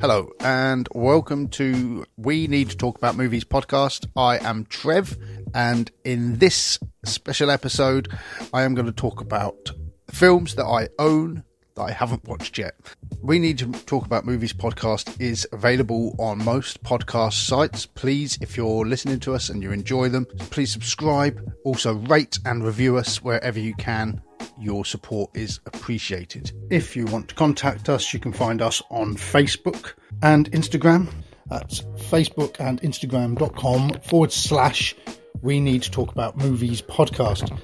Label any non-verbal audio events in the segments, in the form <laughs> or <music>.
Hello, and welcome to We Need to Talk About Movies podcast. I am Trev, and in this special episode, I am going to talk about films that I own that I haven't watched yet. We Need to Talk About Movies podcast is available on most podcast sites. Please, if you're listening to us and you enjoy them, please subscribe. Also, rate and review us wherever you can your support is appreciated. If you want to contact us, you can find us on Facebook and Instagram. That's Facebook and Instagram.com forward slash we need to talk about movies podcast.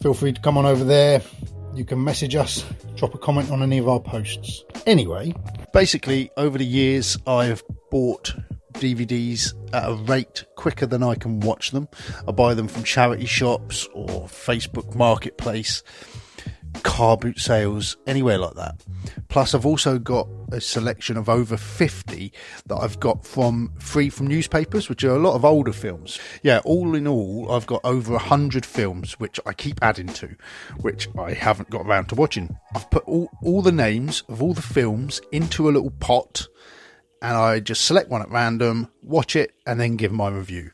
Feel free to come on over there. You can message us, drop a comment on any of our posts. Anyway, basically, over the years, I have bought DVDs at a rate quicker than I can watch them. I buy them from charity shops or Facebook Marketplace, car boot sales, anywhere like that. Plus, I've also got a selection of over 50 that I've got from free from newspapers, which are a lot of older films. Yeah, all in all, I've got over 100 films, which I keep adding to, which I haven't got around to watching. I've put all, all the names of all the films into a little pot and I just select one at random, watch it, and then give my review.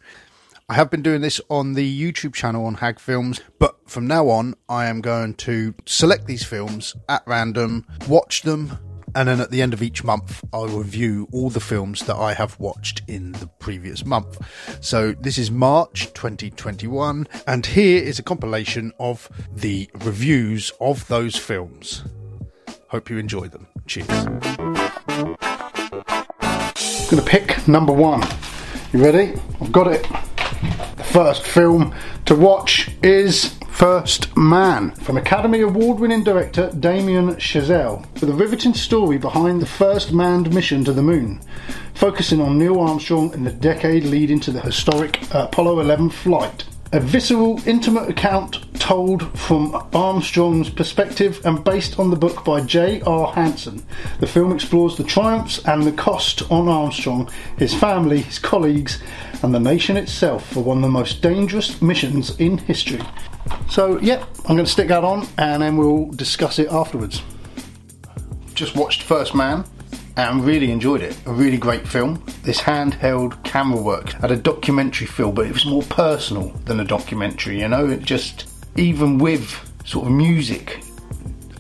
I have been doing this on the YouTube channel on Hag Films, but from now on, I am going to select these films at random, watch them, and then at the end of each month, I'll review all the films that I have watched in the previous month. So this is March 2021, and here is a compilation of the reviews of those films. Hope you enjoy them. Cheers. I'm going to pick number one. You ready? I've got it. The first film to watch is First Man from Academy Award winning director Damien Chazelle with a riveting story behind the first manned mission to the moon, focusing on Neil Armstrong in the decade leading to the historic Apollo 11 flight. A visceral, intimate account told from Armstrong's perspective and based on the book by J.R. Hansen. The film explores the triumphs and the cost on Armstrong, his family, his colleagues, and the nation itself for one of the most dangerous missions in history. So, yep, I'm going to stick that on and then we'll discuss it afterwards. Just watched First Man and really enjoyed it. A really great film. This handheld camera work had a documentary feel, but it was more personal than a documentary, you know? It just, even with sort of music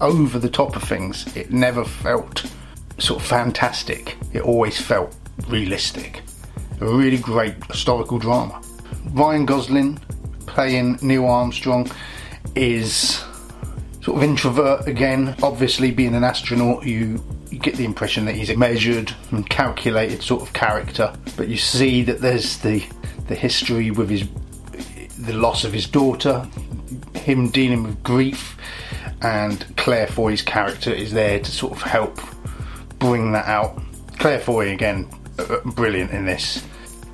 over the top of things, it never felt sort of fantastic. It always felt realistic. A really great historical drama. Ryan Gosling playing Neil Armstrong is sort of introvert again. Obviously, being an astronaut, you you get the impression that he's a measured and calculated sort of character, but you see that there's the the history with his the loss of his daughter, him dealing with grief, and Claire Foy's character is there to sort of help bring that out. Claire Foy again, uh, brilliant in this.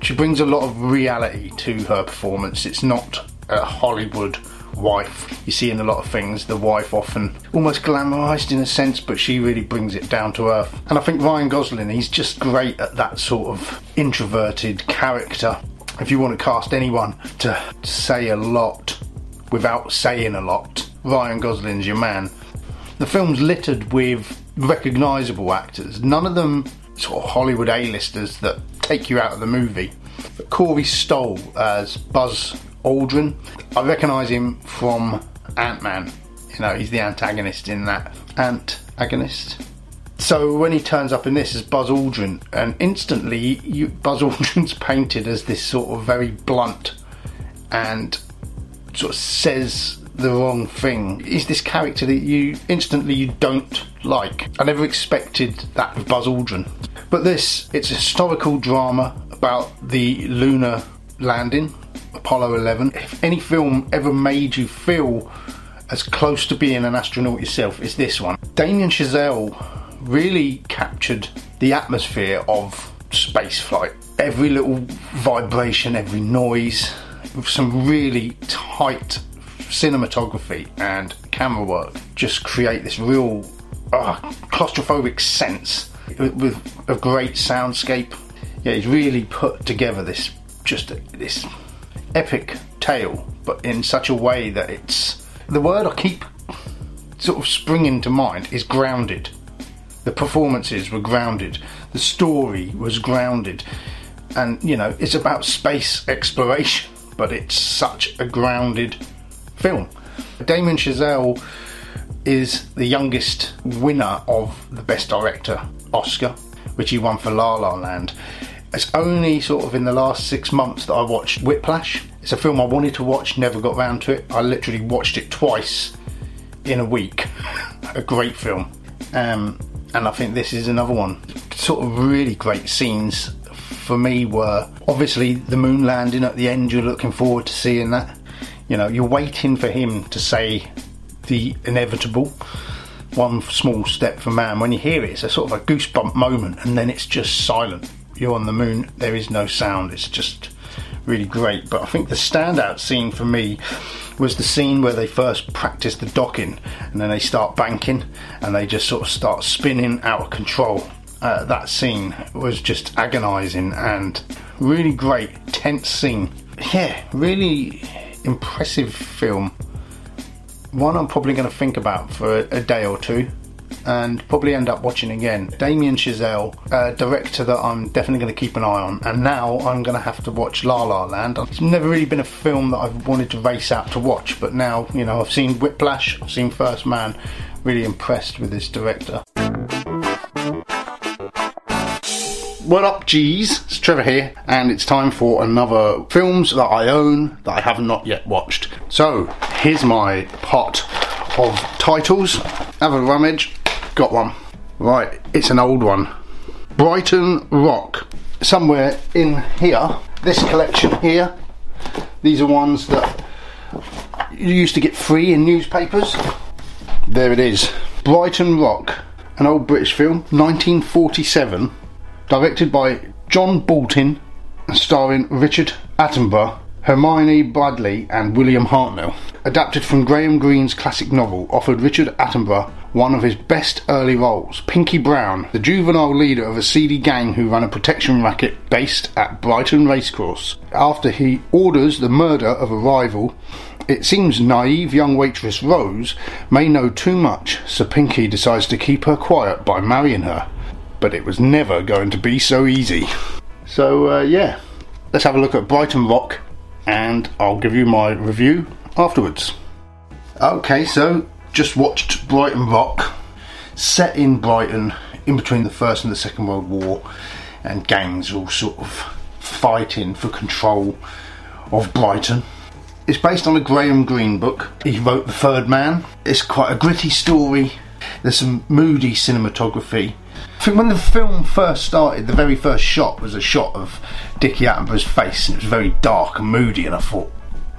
She brings a lot of reality to her performance. It's not a Hollywood wife. You see in a lot of things the wife often almost glamorized in a sense, but she really brings it down to earth. And I think Ryan Gosling, he's just great at that sort of introverted character. If you want to cast anyone to say a lot without saying a lot, Ryan Gosling's your man. The film's littered with recognisable actors, none of them sort of Hollywood A-listers that take you out of the movie. But Corey Stoll as Buzz Aldrin. I recognise him from Ant Man. You know, he's the antagonist in that. Ant-agonist. So when he turns up in this as Buzz Aldrin, and instantly you, Buzz <laughs> Aldrin's painted as this sort of very blunt and sort of says the wrong thing. is this character that you instantly you don't like. I never expected that with Buzz Aldrin. But this, it's a historical drama about the lunar landing Apollo 11. If any film ever made you feel as close to being an astronaut yourself, it's this one. Damien Chazelle really captured the atmosphere of space flight. Every little vibration, every noise, with some really tight cinematography and camera work, just create this real uh, claustrophobic sense with, a great soundscape. Yeah, he's really put together this just this epic tale, but in such a way that it's the word I keep sort of springing to mind is grounded. The performances were grounded. The story was grounded. And, you know, it's about space exploration, but it's such a grounded film. Damien Chazelle is the youngest winner of the Best Director Oscar, which he won for La La Land. It's only sort of in the last six months that I watched Whiplash. It's a film I wanted to watch, never got round to it. I literally watched it twice in a week. <laughs> a great film. Um, and I think this is another one. Sort of really great scenes for me were obviously the moon landing at the end, you're looking forward to seeing that. You know, you're waiting for him to say the inevitable. One small step for man. When you hear it, it's a sort of a goosebump moment, and then it's just silent. You're on the moon, there is no sound. It's just really great. But I think the standout scene for me was the scene where they first practice the docking and then they start banking and they just sort of start spinning out of control. Uh, that scene was just agonising and really great, tense scene. Yeah, really impressive film. One I'm probably going to think about for a, a day or two and probably end up watching again. Damien Chazelle, a director that I'm definitely going to keep an eye on, and now I'm going to have to watch La La Land. It's never really been a film that I've wanted to race out to watch, but now, you know, I've seen Whiplash, I've seen First Man, really impressed with this director. What up, G's? It's Trevor here, and it's time for another films that I own that I have not yet watched. So, here's my pot of titles. Have a rummage. Got one. Right, it's an old one. Brighton Rock. Somewhere in here, this collection here, these are ones that you used to get free in newspapers. There it is. Brighton Rock, an old British film, 1947, directed by John Boulting, starring Richard Attenborough Hermione Baddeley and William Hartnell. Adapted from Graham Greene's classic novel, offered Richard Attenborough one of his best early roles. Pinky Brown, the juvenile leader of a seedy gang who run a protection racket based at Brighton Racecourse. After he orders the murder of a rival, it seems naive young waitress Rose may know too much, so Pinky decides to keep her quiet by marrying her. But it was never going to be so easy. So, uh, yeah, let's have a look at Brighton Rock and I'll give you my review afterwards. Okay, so just watched Brighton Rock, set in Brighton in between the First and the Second World War, and gangs all sort of fighting for control of Brighton. It's based on a Graham Greene book. He wrote The Third Man. It's quite a gritty story. There's some moody cinematography. I think when the film first started, the very first shot was a shot of Dickie Attenborough's face, and it was very dark and moody. And I thought,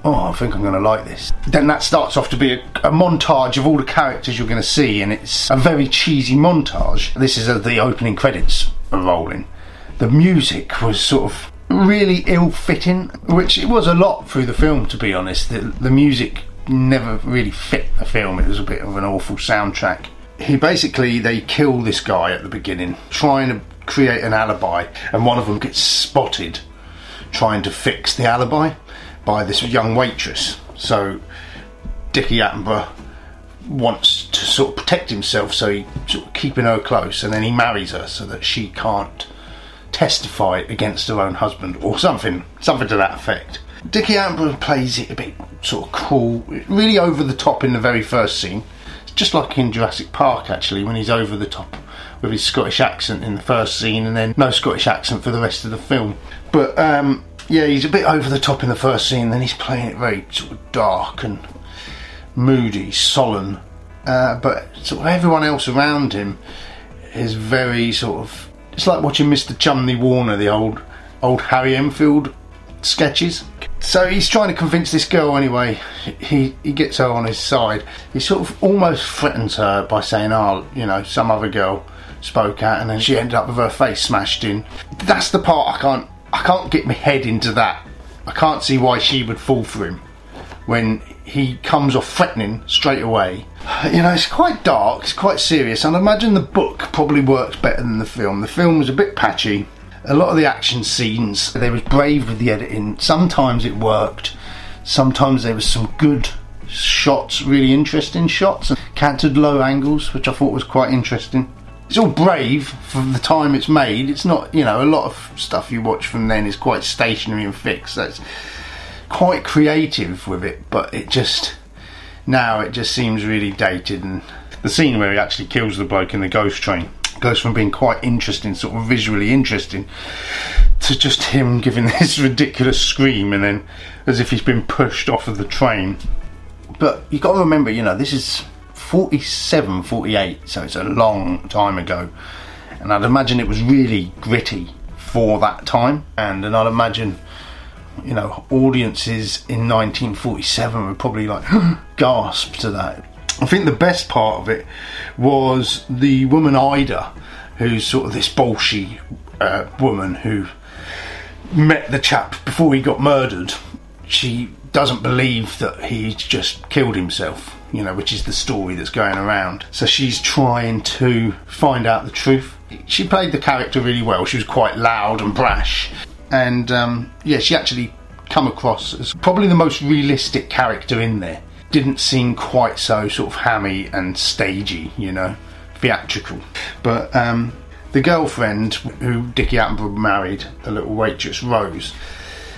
oh, I think I'm going to like this. Then that starts off to be a, a montage of all the characters you're going to see, and it's a very cheesy montage. This is uh, the opening credits are rolling. The music was sort of really ill-fitting, which it was a lot through the film, to be honest. The, the music never really fit the film. It was a bit of an awful soundtrack he basically they kill this guy at the beginning, trying to create an alibi, and one of them gets spotted trying to fix the alibi by this young waitress. So Dickie Attenborough wants to sort of protect himself, so he's sort of keeping her close, and then he marries her so that she can't testify against her own husband or something, something to that effect. Dickie Attenborough plays it a bit sort of cool, really over the top in the very first scene just like in Jurassic Park actually, when he's over the top with his Scottish accent in the first scene, and then no Scottish accent for the rest of the film. But um, yeah, he's a bit over the top in the first scene, then he's playing it very sort of dark and moody, solemn. Uh, but sort of everyone else around him is very sort of. It's like watching Mr. Cholmondley-Warner, the old old Harry Enfield sketches. So he's trying to convince this girl anyway. He he gets her on his side. He sort of almost threatens her by saying, "Oh, you know, some other girl spoke out," and then she ended up with her face smashed in. That's the part I can't I can't get my head into that. I can't see why she would fall for him when he comes off threatening straight away. You know, it's quite dark, it's quite serious, and I imagine the book probably works better than the film. The film was a bit patchy, a lot of the action scenes, they was brave with the editing. Sometimes it worked. Sometimes there was some good shots, really interesting shots, and canted low angles, which I thought was quite interesting. it's all brave for the time it's made. It's not, you know, a lot of stuff you watch from then is quite stationary and fixed. That's quite creative with it, but it just now it just seems really dated. And the scene where he actually kills the bloke in the ghost train goes from being quite interesting, sort of visually interesting, to just him <laughs> giving this ridiculous scream and then as if he's been pushed off of the train. But you've got to remember, you know, this is 47, 48, so it's a long time ago. And I'd imagine it was really gritty for that time. And, and I'd imagine, you know, audiences in 1947 would probably like gasp to that. I think the best part of it was the woman Ida, who's sort of this bolshy uh, woman who met the chap before he got murdered. She doesn't believe that he's just killed himself, you know, which is the story that's going around. So she's trying to find out the truth. She played the character really well. She was quite loud and brash, and um, yeah, she actually come across as probably the most realistic character in there. Didn't seem quite so sort of hammy and stagey, you know, theatrical. But um, the girlfriend who Dickie Attenborough married, the little waitress Rose,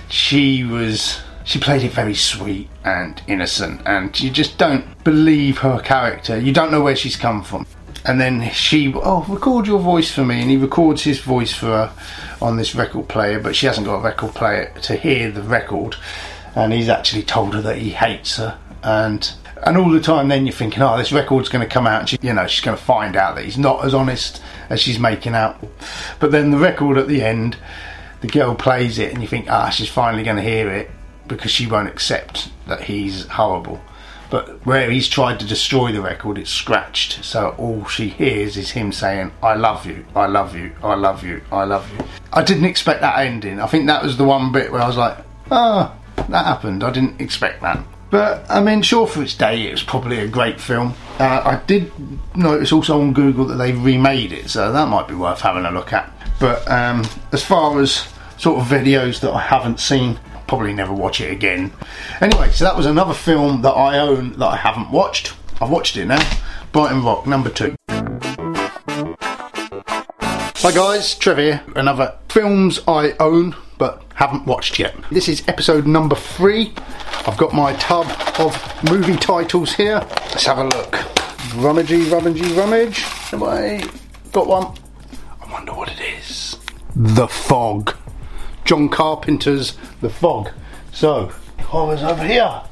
she was she played it very sweet and innocent, and you just don't believe her character. You don't know where she's come from. And then she, oh, record your voice for me, and he records his voice for her on this record player, but she hasn't got a record player to hear the record, and he's actually told her that he hates her, and and all the time then you're thinking, oh, this record's going to come out, and she, you know, she's going to find out that he's not as honest as she's making out. But then the record at the end, the girl plays it, and you think, ah, she's finally going to hear it, because she won't accept that he's horrible. But where he's tried to destroy the record, it's scratched. So all she hears is him saying, I love you, I love you, I love you, I love you. I didn't expect that ending. I think that was the one bit where I was like, oh, that happened. I didn't expect that. But I mean, sure, for its day, it was probably a great film. Uh, I did notice also on Google that they've remade it, so that might be worth having a look at. But um, as far as sort of videos that I haven't seen, probably never watch it again. Anyway, so that was another film that I own that I haven't watched. I've watched it now. Brighton Rock, number two. Hi guys, Trevor here. Another films I own but haven't watched yet. This is episode number three. I've got my tub of movie titles here. Let's have a look. Rummagey, rummagey, rummage. Have I got one? I wonder what it is. The Fog. John Carpenter's The Fog. So, horrors over here.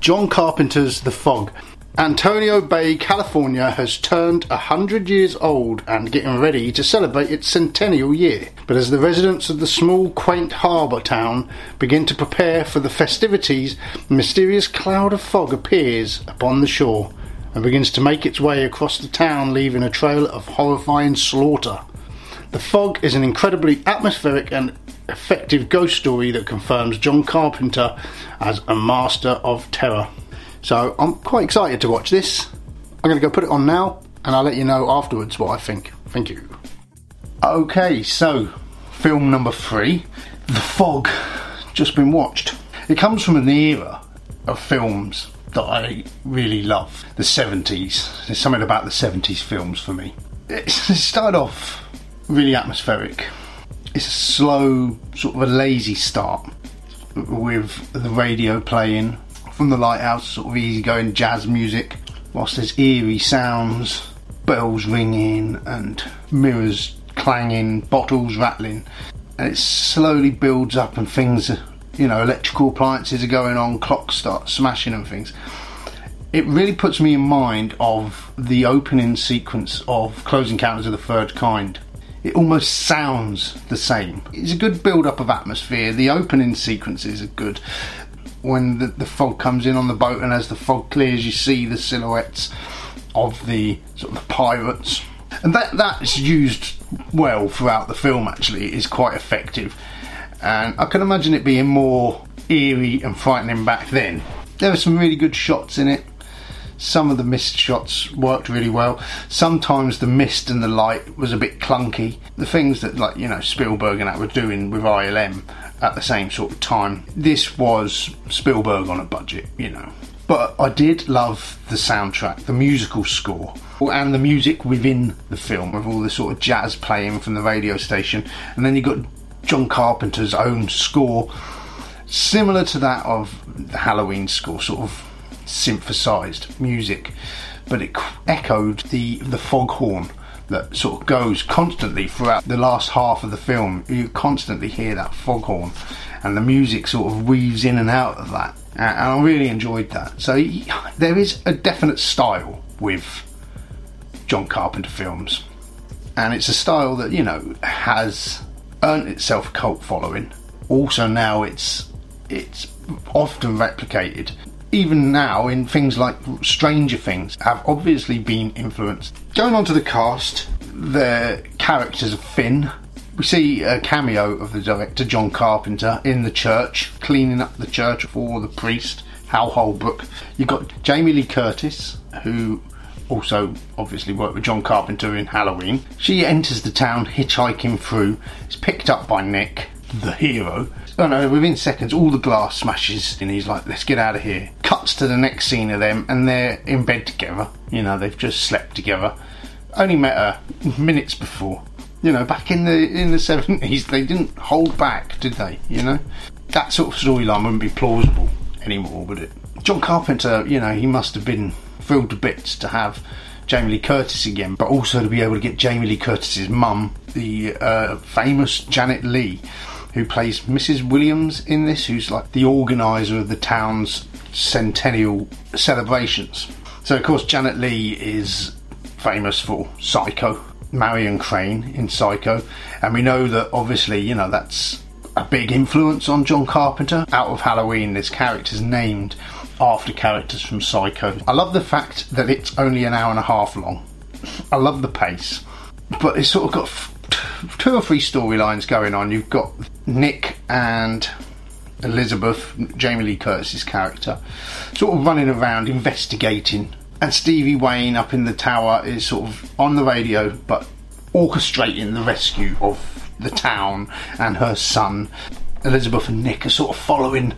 John Carpenter's The Fog. Antonio Bay, California has turned 100 years old and getting ready to celebrate its centennial year. But as the residents of the small, quaint harbour town begin to prepare for the festivities, a mysterious cloud of fog appears upon the shore and begins to make its way across the town, leaving a trail of horrifying slaughter. The Fog is an incredibly atmospheric and effective ghost story that confirms John Carpenter as a master of terror. So I'm quite excited to watch this. I'm going to go put it on now and I'll let you know afterwards what I think. Thank you. Okay, so film number three The Fog, just been watched. It comes from an era of films that I really love the 70s. There's something about the 70s films for me. It started off really atmospheric. It's a slow, sort of a lazy start with the radio playing from the lighthouse, sort of easygoing jazz music, whilst there's eerie sounds, bells ringing, and mirrors clanging, bottles rattling, and it slowly builds up, and things, you know, electrical appliances are going on, clocks start smashing, and things. It really puts me in mind of the opening sequence of Close Encounters of the Third Kind it almost sounds the same. It's a good build up of atmosphere. The opening sequences are good. When the, the fog comes in on the boat, and as the fog clears, you see the silhouettes of the sort of the pirates, and that that's used well throughout the film. Actually, is quite effective, and I can imagine it being more eerie and frightening back then. There are some really good shots in it. Some of the mist shots worked really well. Sometimes the mist and the light was a bit clunky. The things that like you know Spielberg and that were doing with ILM at the same sort of time. This was Spielberg on a budget, you know. But I did love the soundtrack, the musical score, and the music within the film, with all the sort of jazz playing from the radio station. And then you got John Carpenter's own score, similar to that of the Halloween score, sort of synthesized music, but it echoed the the foghorn that sort of goes constantly throughout the last half of the film. You constantly hear that foghorn, and the music sort of weaves in and out of that. And I really enjoyed that. So there is a definite style with John Carpenter films, and it's a style that you know has earned itself cult following. Also now it's it's often replicated even now in things like Stranger Things, have obviously been influenced. Going on to the cast, the characters of Finn. We see a cameo of the director John Carpenter in the church, cleaning up the church for the priest, Hal Holbrook. You've got Jamie Lee Curtis, who also obviously worked with John Carpenter in Halloween. She enters the town hitchhiking through, is picked up by Nick, the hero. Oh no, within seconds, all the glass smashes, and he's like, let's get out of here. Cuts to the next scene of them, and they're in bed together. You know, they've just slept together. Only met her minutes before. You know, back in the in the <laughs> seventies, they didn't hold back, did they? You know, that sort of storyline wouldn't be plausible anymore, would it? John Carpenter, you know, he must have been filled to bits to have Jamie Lee Curtis again, but also to be able to get Jamie Lee Curtis's mum, the uh, famous Janet Leigh, who plays Mrs. Williams in this, who's like the organizer of the town's centennial celebrations. So, of course, Janet Leigh is famous for Psycho, Marion Crane in Psycho, and we know that obviously, you know, that's a big influence on John Carpenter. Out of Halloween, there's characters named after characters from Psycho. I love the fact that it's only an hour and a half long. I love the pace, but it's sort of got two or three storylines going on. You've got Nick and Elizabeth, Jamie Lee Curtis's character, sort of running around investigating, and Stevie Wayne up in the tower is sort of on the radio but orchestrating the rescue of the town and her son. Elizabeth and Nick are sort of following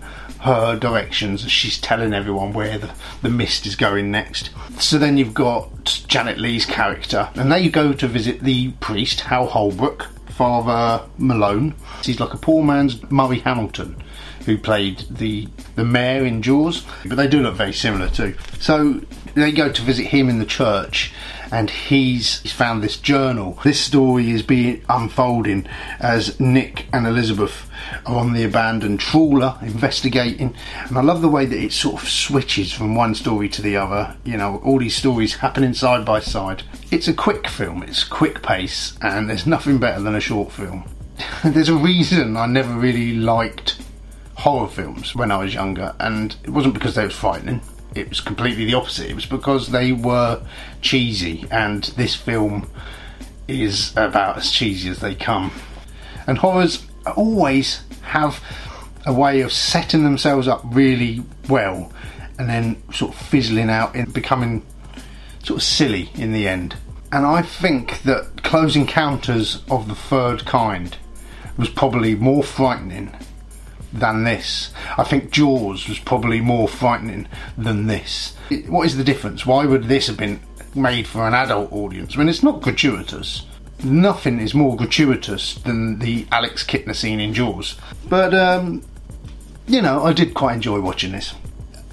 her directions she's telling everyone where the, the mist is going next. So then you've got Janet Leigh's character, and they go to visit the priest, Hal Holbrook, Father Malone. He's like a poor man's Murray Hamilton, who played the the mayor in Jaws, but they do look very similar too. So they go to visit him in the church, and he's, he's found this journal. This story is being unfolding as Nick and Elizabeth are on the abandoned trawler investigating. And I love the way that it sort of switches from one story to the other. You know, all these stories happening side by side. It's a quick film, it's quick pace, and there's nothing better than a short film. <laughs> there's a reason I never really liked horror films when I was younger, and it wasn't because they were frightening it was completely the opposite. It was because they were cheesy, and this film is about as cheesy as they come. And horrors always have a way of setting themselves up really well and then sort of fizzling out and becoming sort of silly in the end. And I think that Close Encounters of the Third Kind was probably more frightening than this. I think Jaws was probably more frightening than this. What is the difference? Why would this have been made for an adult audience? I mean, it's not gratuitous. Nothing is more gratuitous than the Alex Kintner scene in Jaws. But, um, you know, I did quite enjoy watching this.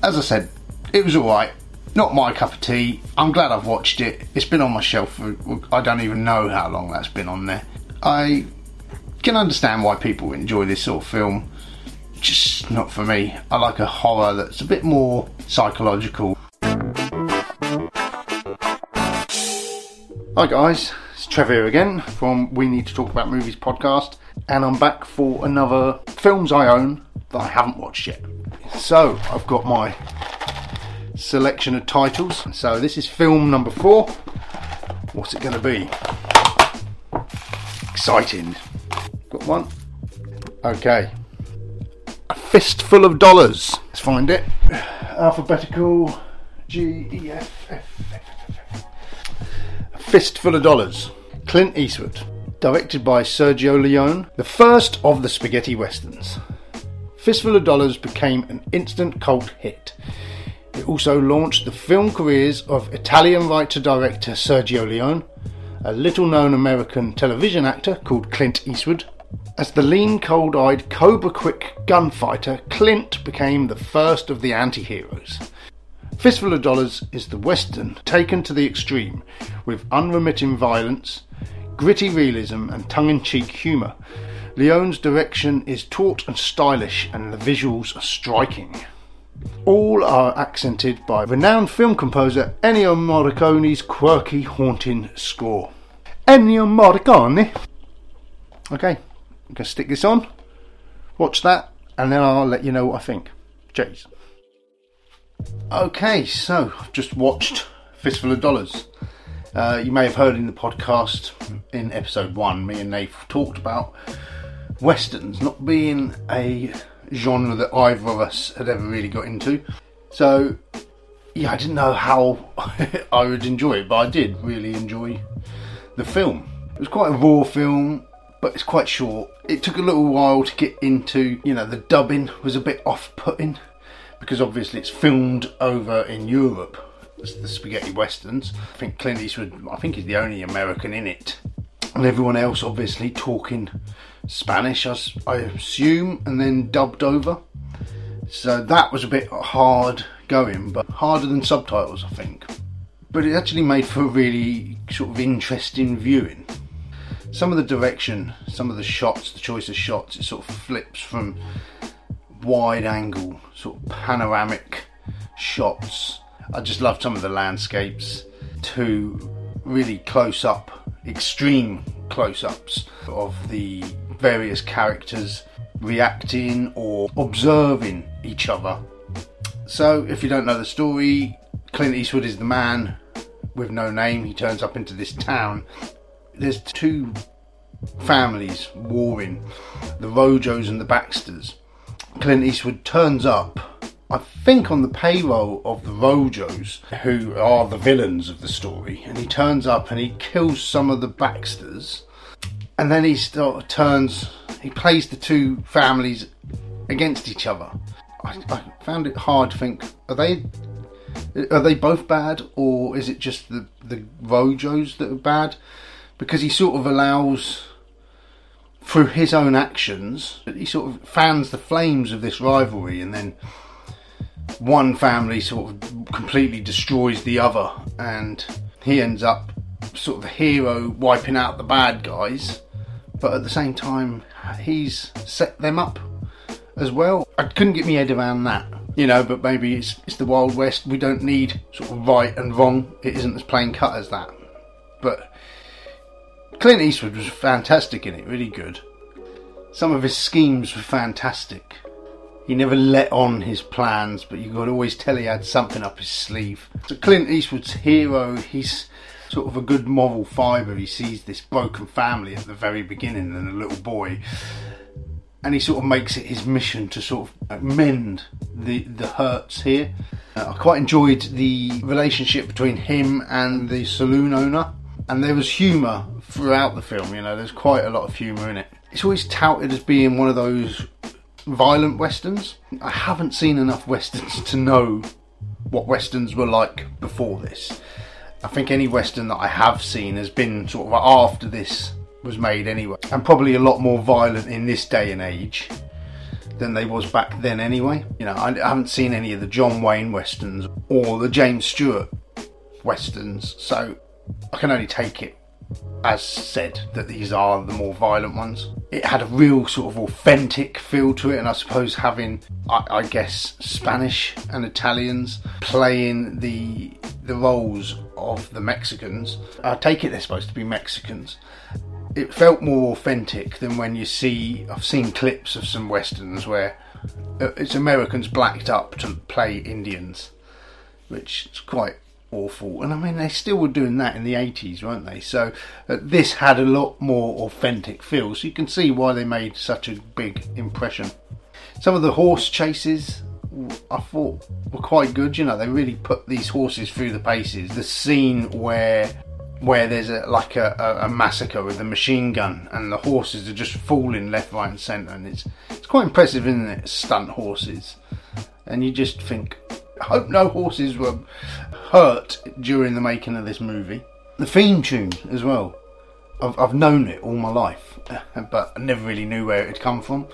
As I said, it was alright. Not my cup of tea. I'm glad I've watched it. It's been on my shelf for, I don't even know how long that's been on there. I can understand why people enjoy this sort of film just not for me. I like a horror that's a bit more psychological. Hi guys, it's Trevor here again from We Need to Talk About Movies podcast, and I'm back for another films I own that I haven't watched yet. So I've got my selection of titles. So this is film number four. What's it going to be? Exciting. Got one. Okay, fistful of dollars. Let's find it. Alphabetical G E F F. A fistful of dollars. Clint Eastwood. Directed by Sergio Leone, the first of the spaghetti westerns. Fistful of Dollars became an instant cult hit. It It also launched the film careers of Italian writer director Sergio Leone, a little known American television actor called Clint Eastwood. As the lean, cold eyed, cobra quick gunfighter, Clint became the first of the anti heroes. Fistful of Dollars is the Western taken to the extreme, with unremitting violence, gritty realism, and tongue in cheek humour. Leone's direction is taut and stylish, and the visuals are striking. All are accented by renowned film composer Ennio Morricone's quirky, haunting score. Ennio Morricone! Okay, I'm going to stick this on, watch that, and then I'll let you know what I think. Cheers. Okay, so I've just watched Fistful of Dollars. Uh, you may have heard in the podcast in episode one, me and Nate talked about westerns not being a genre that either of us had ever really got into. So, yeah, I didn't know how <laughs> I would enjoy it, but I did really enjoy the film. It was quite a raw film, but it's quite short. It took a little while to get into, you know, the dubbing was a bit off putting because obviously it's filmed over in Europe. It's the spaghetti westerns. I think Clint Eastwood, I think he's the only American in it, and everyone else obviously talking Spanish, I assume, and then dubbed over. So that was a bit hard going, but harder than subtitles, I think. But it actually made for a really sort of interesting viewing. Some of the direction, some of the shots, the choice of shots, it sort of flips from wide angle, sort of panoramic shots. I just love some of the landscapes to really close up, extreme close ups of the various characters reacting or observing each other. So, if you don't know the story, Clint Eastwood is the man with no name. He turns up into this town. There's two families warring the Rojos and the Baxters. Clint Eastwood turns up, I think, on the payroll of the Rojos, who are the villains of the story, and he turns up and he kills some of the Baxters, and then he start, turns, he plays the two families against each other. I, I found it hard to think: are they are they both bad, or is it just the the Rojos that are bad? Because he sort of allows through his own actions, he sort of fans the flames of this rivalry, and then one family sort of completely destroys the other, and he ends up sort of the hero wiping out the bad guys, but at the same time, he's set them up as well. I couldn't get my head around that. You know, but maybe it's it's the Wild West. We don't need sort of right and wrong. It isn't as plain cut as that. But Clint Eastwood was fantastic in it, really good. Some of his schemes were fantastic. He never let on his plans, but you could always tell he had something up his sleeve. So Clint Eastwood's hero, he's sort of a good moral fibre. He sees this broken family at the very beginning and a little boy, and he sort of makes it his mission to sort of mend the the hurts here. Uh, I quite enjoyed the relationship between him and the saloon owner and there was humour throughout the film. You know, there's quite a lot of humour in it. It's always touted as being one of those violent westerns. I haven't seen enough westerns to know what westerns were like before this. I think any western that I have seen has been sort of after this was made anyway, and probably a lot more violent in this day and age than they was back then anyway. You know, I haven't seen any of the John Wayne westerns or the James Stewart westerns, so I can only take it as said that these are the more violent ones. It had a real sort of authentic feel to it, and I suppose having, I, I guess, Spanish and Italians playing the the roles of the Mexicans. I take it they're supposed to be Mexicans. It felt more authentic than when you see. I've seen clips of some westerns where uh, it's Americans blacked up to play Indians, which is quite awful. And I mean, they still were doing that in the 80s, weren't they? So uh, this had a lot more authentic feel. So you can see why they made such a big impression. Some of the horse chases I thought were quite good. You know, they really put these horses through the paces. The scene where where there's a, like a, a, a, massacre with a machine gun and the horses are just falling left, right, and centre, and it's it's quite impressive, isn't it? Stunt horses, and you just think I hope no horses were hurt during the making of this movie. The theme tune as well. I've, I've known it all my life, <laughs> but I never really knew where it had come from.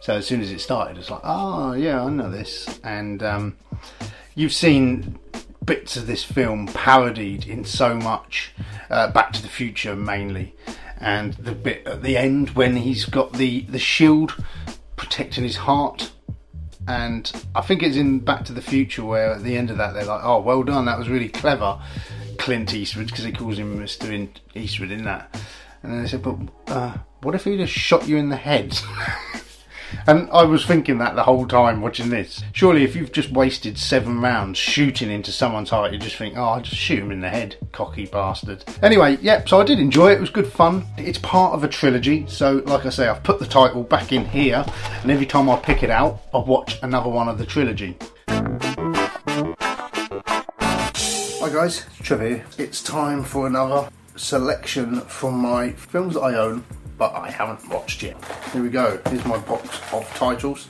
So as soon as it started, it's like, oh yeah, I know this. And um, you've seen bits of this film parodied in so much. Uh, Back to the Future mainly, and the bit at the end when he's got the the shield protecting his heart. And I think it's in Back to the Future where at the end of that they're like, "Oh, well done, that was really clever." Clint Eastwood because he calls him Mr. Eastwood in that. And then they said, but uh, what if he just shot you in the head? <laughs> and I was thinking that the whole time watching this. Surely, if you've just wasted seven rounds shooting into someone's heart, you just think, oh, I'll just shoot him in the head, cocky bastard. Anyway, yep, so I did enjoy it. It was good fun. It's part of a trilogy, so like I say, I've put the title back in here, and every time I pick it out, I watch another one of the trilogy. Hi guys, Trevor here. It's time for another selection from my films that I own but I haven't watched yet. Here we go. Here's my box of titles.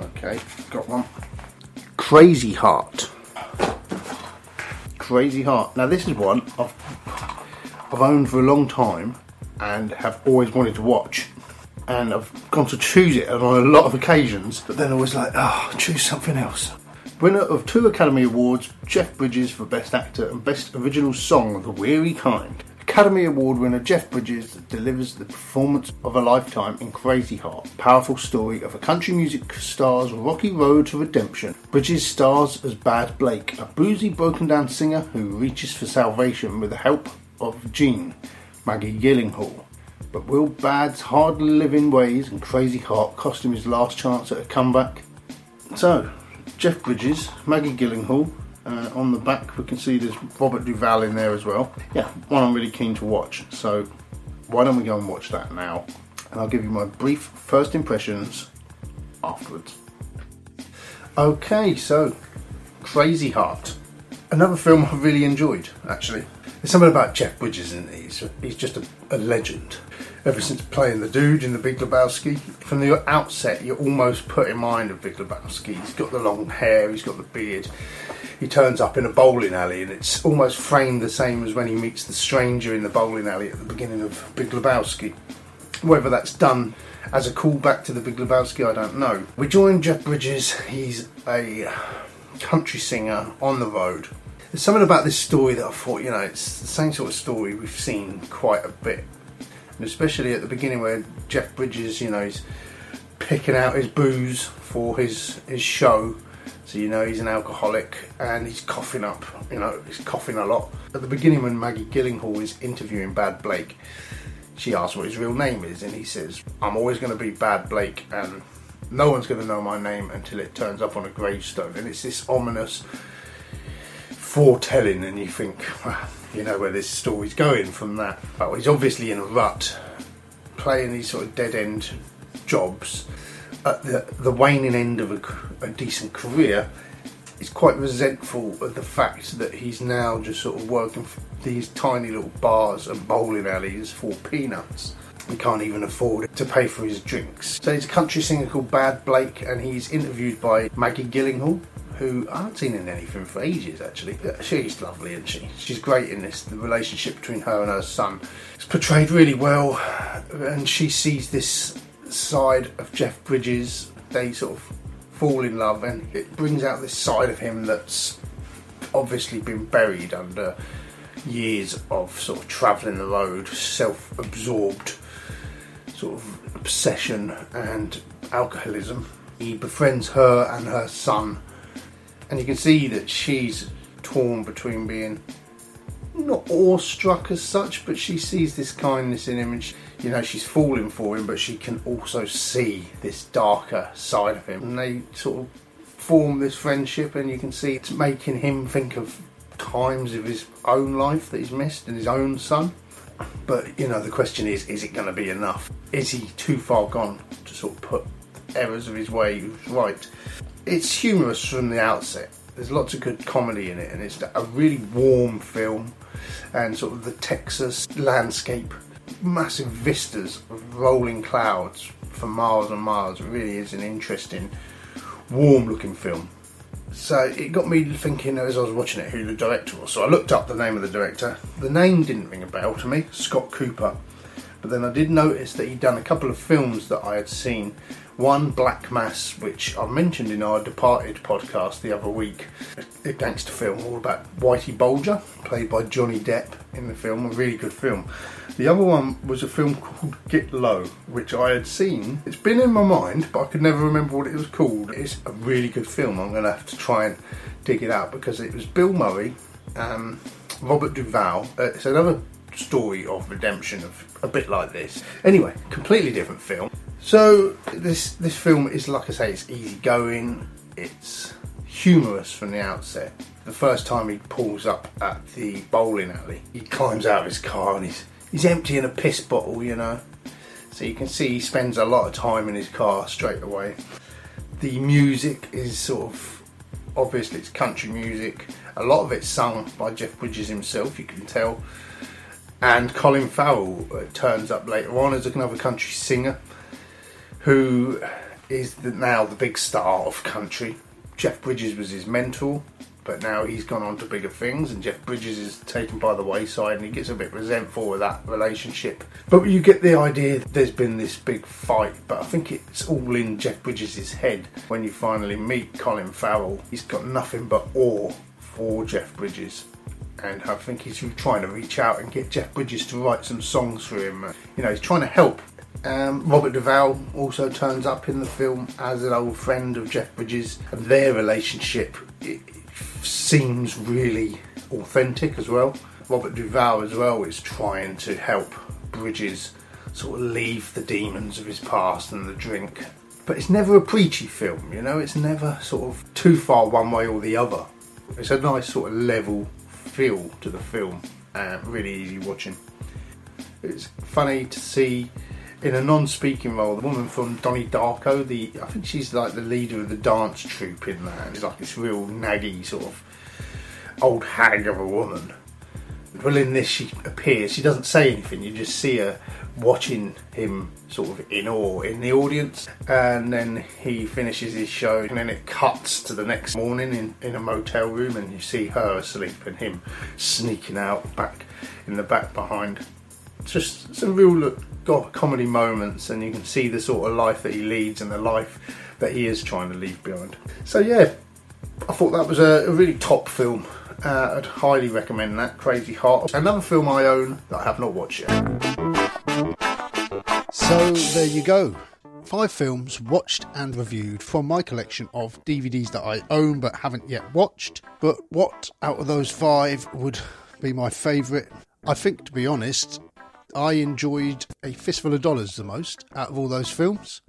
Okay, got one. Crazy Heart. Crazy Heart. Now this is one I've I've owned for a long time and have always wanted to watch. And I've gone to choose it on a lot of occasions, but then I was like, oh, choose something else. Winner of two Academy Awards, Jeff Bridges for Best Actor and Best Original Song, of The Weary Kind. Academy Award winner Jeff Bridges delivers the performance of a lifetime in Crazy Heart, powerful story of a country music star's rocky road to redemption. Bridges stars as Bad Blake, a boozy, broken down singer who reaches for salvation with the help of Jean, Maggie Gyllenhaal. But will Bad's hard living ways and crazy heart cost him his last chance at a comeback? So, Jeff Bridges, Maggie Gyllenhaal, uh, on the back, we can see there's Robert Duvall in there as well. Yeah, one I'm really keen to watch. So why don't we go and watch that now? And I'll give you my brief first impressions afterwards. Okay, so Crazy Heart. Another film I really enjoyed, actually. There's something about Jeff Bridges in these. He's just a, a legend. Ever since playing the dude in The Big Lebowski, from the outset, you're almost put in mind of Big Lebowski. He's got the long hair, he's got the beard, he turns up in a bowling alley and it's almost framed the same as when he meets the stranger in the bowling alley at the beginning of Big Lebowski. Whether that's done as a callback to the Big Lebowski, I don't know. We join Jeff Bridges, he's a country singer on the road. There's something about this story that I thought, you know, it's the same sort of story we've seen quite a bit. And especially at the beginning where Jeff Bridges, you know, he's picking out his booze for his, his show so you know he's an alcoholic and he's coughing up, you know, he's coughing a lot. At the beginning when Maggie Gyllenhaal is interviewing Bad Blake, she asks what his real name is and he says, I'm always going to be Bad Blake and no one's going to know my name until it turns up on a gravestone. And it's this ominous foretelling and you think, well, you know where this story's going from that. But he's obviously in a rut, playing these sort of dead end jobs at the, the waning end of a, a decent career, He's quite resentful of the fact that he's now just sort of working these tiny little bars and bowling alleys for peanuts. He can't even afford to pay for his drinks. So he's a country singer called Bad Blake, and he's interviewed by Maggie Gyllenhaal, who I haven't seen in anything for ages actually. She's lovely, isn't she? She's great in this. The relationship between her and her son is portrayed really well, and she sees this side of Jeff Bridges. They sort of fall in love, and it brings out this side of him that's obviously been buried under years of sort of travelling the road, self absorbed sort of obsession and alcoholism. He befriends her and her son, and you can see that she's torn between being not awestruck as such, but she sees this kindness in him and she, you know she's falling for him, but she can also see this darker side of him. And they sort of form this friendship, and you can see it's making him think of times of his own life that he's missed and his own son. But you know, the question is: is it going to be enough? Is he too far gone to sort of put errors of his ways right? It's humorous from the outset. There's lots of good comedy in it, and it's a really warm film. And sort of the Texas landscape massive vistas of rolling clouds for miles and miles. It really is an interesting warm looking film. So it got me thinking as I was watching it who the director was. So I looked up the name of the director. The name didn't ring a bell to me, Scott Cooper. But then I did notice that he'd done a couple of films that I had seen. One, Black Mass, which I mentioned in our Departed podcast the other week, a gangster film all about Whitey Bulger, played by Johnny Depp in the film, a really good film. The other one was a film called Get Low, which I had seen. It's been in my mind, but I could never remember what it was called. It's a really good film. I'm going to have to try and dig it out because it was Bill Murray, um, Robert Duvall. Uh, it's another story of redemption of a bit like this. Anyway, completely different film. So this this film is like I say, it's easy going. It's humorous from the outset. The first time he pulls up at the bowling alley, he climbs out of his car and he's he's emptying a piss bottle, you know. So you can see he spends a lot of time in his car straight away. The music is sort of obviously it's country music. A lot of it's sung by Jeff Bridges himself, you can tell. And Colin Farrell uh, turns up later on as another country singer who is the, now the big star of country. Jeff Bridges was his mentor, but now he's gone on to bigger things, and Jeff Bridges is taken by the wayside, and he gets a bit resentful with that relationship. But you get the idea there's been this big fight, but I think it's all in Jeff Bridges' head when you finally meet Colin Farrell. He's got nothing but awe for Jeff Bridges and I think he's trying to reach out and get Jeff Bridges to write some songs for him. You know, he's trying to help. Um, Robert Duvall also turns up in the film as an old friend of Jeff Bridges, and their relationship seems really authentic as well. Robert Duvall as well is trying to help Bridges sort of leave the demons of his past and the drink. But it's never a preachy film, you know, it's never sort of too far one way or the other. It's a nice sort of level feel to the film. Uh, really easy watching. It's funny to see in a non-speaking role the woman from Donnie Darko. The I think she's like the leader of the dance troupe in that. It's like this real naggy sort of old hag of a woman. Well, in this she appears. She doesn't say anything. You just see her watching him sort of in awe in the audience. And then he finishes his show, and then it cuts to the next morning in, in a motel room, and you see her asleep and him sneaking out back in the back behind. Just some real got comedy moments, and you can see the sort of life that he leads and the life that he is trying to leave behind. So, yeah, I thought that was a, a really top film. Uh, I'd highly recommend that. Crazy Heart. Another film I own that I have not watched yet. So there you go. Five films watched and reviewed from my collection of DVDs that I own but haven't yet watched. But what out of those five would be my favourite? I think, to be honest, I enjoyed A Fistful of Dollars the most out of all those films,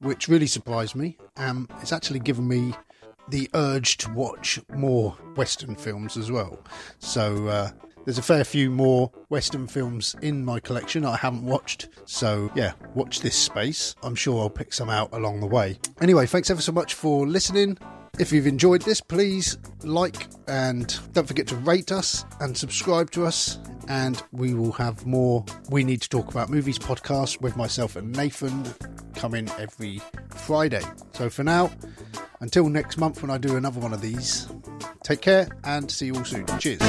which really surprised me. Um, it's actually given me the urge to watch more Western films as well. So uh, there's a fair few more Western films in my collection I haven't watched. So yeah, watch this space. I'm sure I'll pick some out along the way. Anyway, thanks ever so much for listening. If you've enjoyed this, please like and don't forget to rate us and subscribe to us. And we will have more We Need to Talk About Movies podcast with myself and Nathan coming every Friday. So for now, until next month when I do another one of these, take care and see you all soon. Cheers.